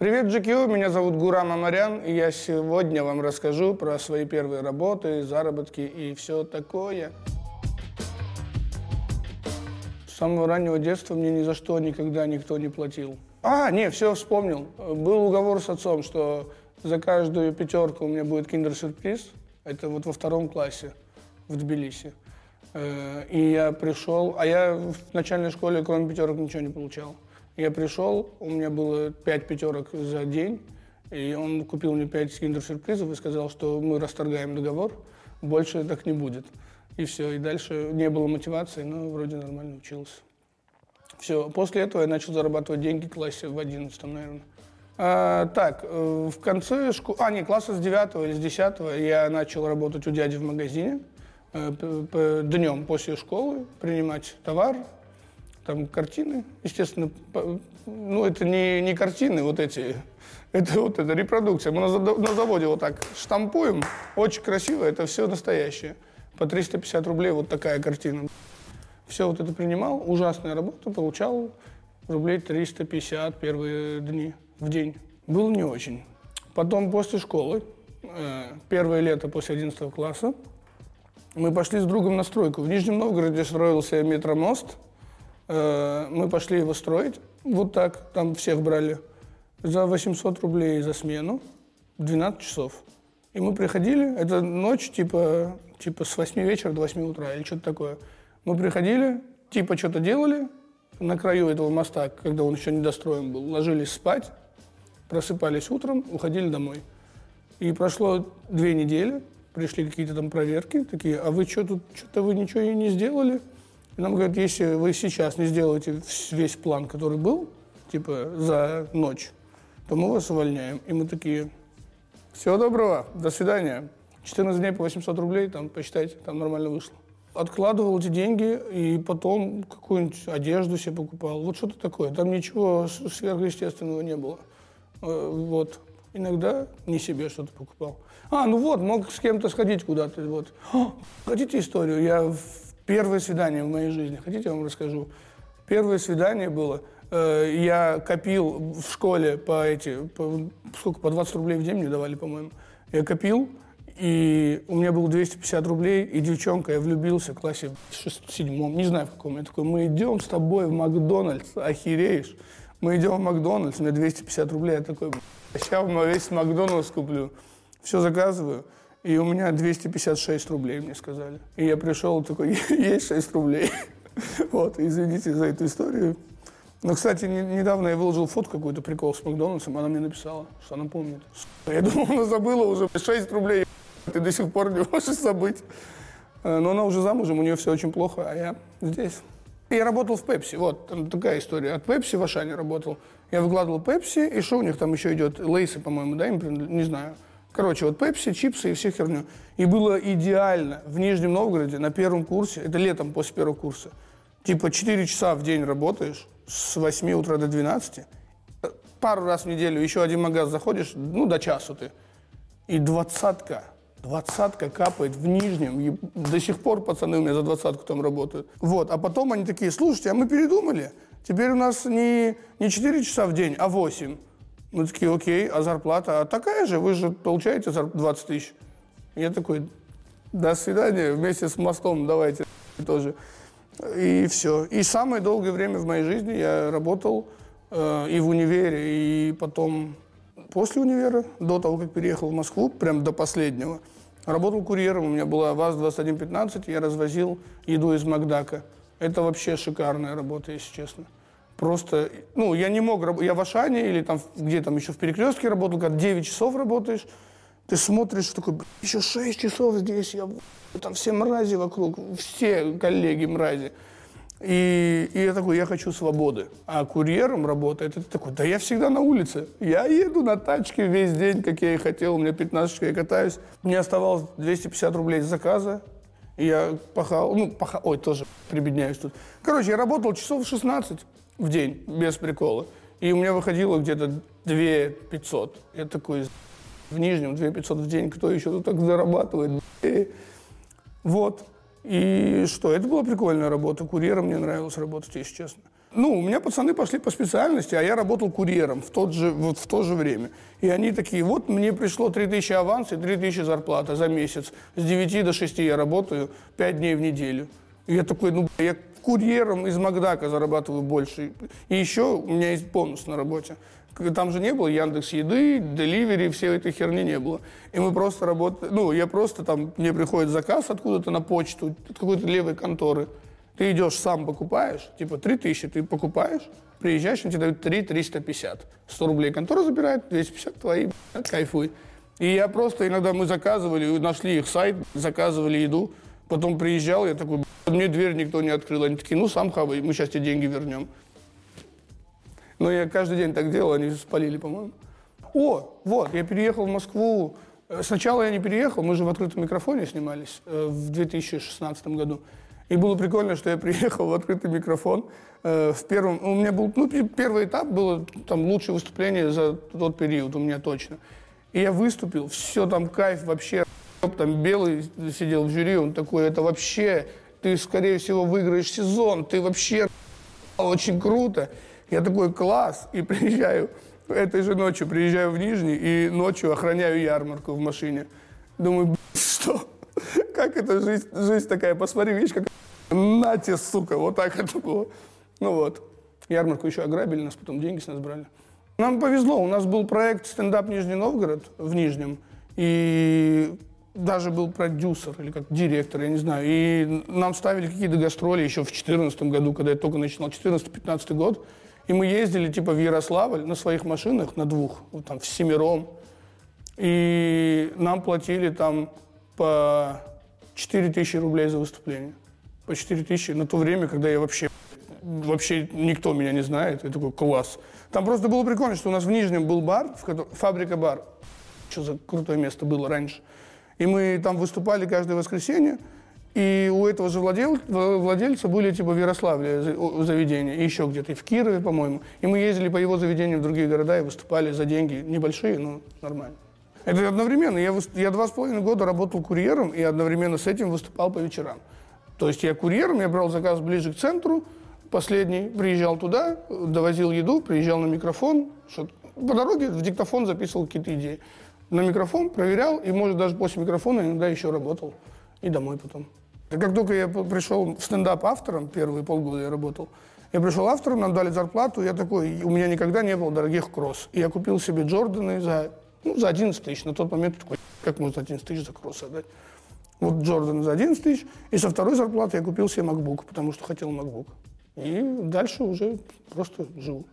Привет, GQ, меня зовут Гурам Амарян, и я сегодня вам расскажу про свои первые работы, заработки и все такое. С самого раннего детства мне ни за что никогда никто не платил. А, не, все вспомнил. Был уговор с отцом, что за каждую пятерку у меня будет киндер-сюрприз. Это вот во втором классе в Тбилиси. Э, и я пришел, а я в начальной школе кроме пятерок ничего не получал. Я пришел, у меня было пять пятерок за день, и он купил мне пять киндер-сюрпризов и сказал, что мы расторгаем договор, больше так не будет. И все, и дальше не было мотивации, но вроде нормально учился. Все, после этого я начал зарабатывать деньги в классе в 11 наверное. А, так, э, в конце школы, а, не, класса с 9 или с 10 я начал работать у дяди в магазине э, днем после школы, принимать товар, там картины, естественно, ну это не, не картины вот эти, это вот эта репродукция. Мы на, на заводе вот так штампуем, очень красиво, это все настоящее. По 350 рублей вот такая картина. Все вот это принимал, ужасная работа, получал рублей 350 первые дни в день. Было не очень. Потом после школы, э, первое лето после 11 класса, мы пошли с другом на стройку. В Нижнем Новгороде строился метромост – мы пошли его строить, вот так, там всех брали, за 800 рублей за смену, 12 часов. И мы приходили, это ночь, типа, типа с 8 вечера до 8 утра или что-то такое. Мы приходили, типа что-то делали на краю этого моста, когда он еще не достроен был, ложились спать, просыпались утром, уходили домой. И прошло две недели, пришли какие-то там проверки, такие, а вы что тут, что-то вы ничего и не сделали? И нам говорят, если вы сейчас не сделаете весь план, который был, типа за ночь, то мы вас увольняем. И мы такие, всего доброго, до свидания. 14 дней по 800 рублей, там, посчитайте, там нормально вышло. Откладывал эти деньги и потом какую-нибудь одежду себе покупал. Вот что-то такое. Там ничего сверхъестественного не было. Э, вот. Иногда не себе что-то покупал. А, ну вот, мог с кем-то сходить куда-то. Вот. хотите историю? Я Первое свидание в моей жизни. Хотите, я вам расскажу? Первое свидание было. Э, я копил в школе по эти, по, сколько, по 20 рублей в день мне давали, по-моему. Я копил, и у меня было 250 рублей, и девчонка, я влюбился в классе в седьмом, не знаю в каком. Я такой, мы идем с тобой в Макдональдс, охереешь? Мы идем в Макдональдс, у меня 250 рублей, я такой, сейчас весь Макдональдс куплю. Все заказываю. И у меня 256 рублей, мне сказали. И я пришел такой, есть 6 рублей. Вот, извините за эту историю. Но, кстати, не, недавно я выложил фото какой-то прикол с Макдональдсом, она мне написала, что она помнит. Я думал, она забыла уже 6 рублей, ты до сих пор не можешь забыть. Э, но она уже замужем, у нее все очень плохо, а я здесь. Я работал в Пепси, вот, там такая история. От Пепси в Ашане работал. Я выкладывал Пепси, и что у них там еще идет? Лейсы, по-моему, да, им, не знаю. Короче, вот пепси, чипсы и все херню. И было идеально в Нижнем Новгороде на первом курсе, это летом после первого курса, типа 4 часа в день работаешь с 8 утра до 12, пару раз в неделю еще один магаз заходишь, ну, до часу ты, и двадцатка, двадцатка капает в Нижнем. И до сих пор пацаны у меня за двадцатку там работают. Вот, а потом они такие, слушайте, а мы передумали. Теперь у нас не, не 4 часа в день, а 8. Мы такие, окей, а зарплата? А такая же, вы же получаете 20 тысяч. Я такой, до свидания, вместе с мостом давайте тоже. И все. И самое долгое время в моей жизни я работал э, и в универе, и потом после универа, до того, как переехал в Москву, прям до последнего, работал курьером. У меня была ВАЗ-2115, я развозил еду из Макдака. Это вообще шикарная работа, если честно просто, ну, я не мог, я в Ашане или там, где там еще в Перекрестке работал, когда 9 часов работаешь, ты смотришь, такой, еще 6 часов здесь, я, там все мрази вокруг, все коллеги мрази. И, и я такой, я хочу свободы. А курьером работает, это такой, да я всегда на улице. Я еду на тачке весь день, как я и хотел, у меня 15 я катаюсь. Мне оставалось 250 рублей заказа, и я пахал, ну, пахал, ой, тоже прибедняюсь тут. Короче, я работал часов 16 в день, без прикола. И у меня выходило где-то 2 500. Я такой, в Нижнем 2 500 в день, кто еще тут так зарабатывает? Вот. И что, это была прикольная работа. Курьером мне нравилось работать, если честно. Ну, у меня пацаны пошли по специальности, а я работал курьером в, тот же, вот в то же время. И они такие, вот мне пришло 3000 аванс и 3000 зарплата за месяц. С 9 до 6 я работаю 5 дней в неделю. И я такой, ну, я курьером из Макдака зарабатываю больше. И еще у меня есть бонус на работе. Там же не было Яндекс Еды, Деливери, всей этой херни не было. И мы просто работали, ну, я просто там, мне приходит заказ откуда-то на почту, от какой-то левой конторы. Ты идешь сам покупаешь, типа 3000 ты покупаешь, приезжаешь, они тебе дают 3 350. 100 рублей контора забирает, 250 твои, кайфуй. И я просто, иногда мы заказывали, нашли их сайт, заказывали еду, потом приезжал, я такой, мне дверь никто не открыл. Они такие, ну сам хавай, мы сейчас тебе деньги вернем. Но я каждый день так делал, они спалили, по-моему. О, вот, я переехал в Москву. Э, сначала я не переехал, мы же в открытом микрофоне снимались э, в 2016 году. И было прикольно, что я приехал в открытый микрофон. Э, в первом, у меня был, ну, первый этап было там лучшее выступление за тот период у меня точно. И я выступил, все там кайф вообще. Там Белый сидел в жюри, он такой, это вообще, ты, скорее всего, выиграешь сезон, ты вообще очень круто. Я такой, класс, и приезжаю этой же ночью, приезжаю в Нижний и ночью охраняю ярмарку в машине. Думаю, что? Как это жизнь, жизнь такая? Посмотри, видишь, как на тебе, сука, вот так это было. Ну вот. Ярмарку еще ограбили, нас потом деньги с нас брали. Нам повезло, у нас был проект «Стендап Нижний Новгород» в Нижнем. И даже был продюсер или как директор, я не знаю. И нам ставили какие-то гастроли еще в 2014 году, когда я только начинал, 14-15 год. И мы ездили типа в Ярославль на своих машинах, на двух, вот, там, в семером. И нам платили там по 4 тысячи рублей за выступление. По 4 тысячи на то время, когда я вообще, вообще никто меня не знает. Я такой, класс. Там просто было прикольно, что у нас в Нижнем был бар, в котором, фабрика-бар. Что за крутое место было раньше. И мы там выступали каждое воскресенье. И у этого же владел, владельца были типа в Ярославле заведения, и еще где-то, и в Кирове, по-моему. И мы ездили по его заведениям в другие города и выступали за деньги небольшие, но нормально. Это одновременно. Я, я два с половиной года работал курьером и одновременно с этим выступал по вечерам. То есть я курьером, я брал заказ ближе к центру, последний, приезжал туда, довозил еду, приезжал на микрофон, по дороге в диктофон записывал какие-то идеи. На микрофон проверял, и, может, даже после микрофона иногда еще работал. И домой потом. Как только я пришел в стендап автором, первые полгода я работал, я пришел автором, нам дали зарплату, я такой, у меня никогда не было дорогих кросс. И я купил себе Джорданы за, ну, за 11 тысяч. На тот момент такой, как можно 11 тысяч за кросс отдать? Вот Джордан за 11 тысяч. И со второй зарплаты я купил себе MacBook, потому что хотел MacBook. И дальше уже просто живу.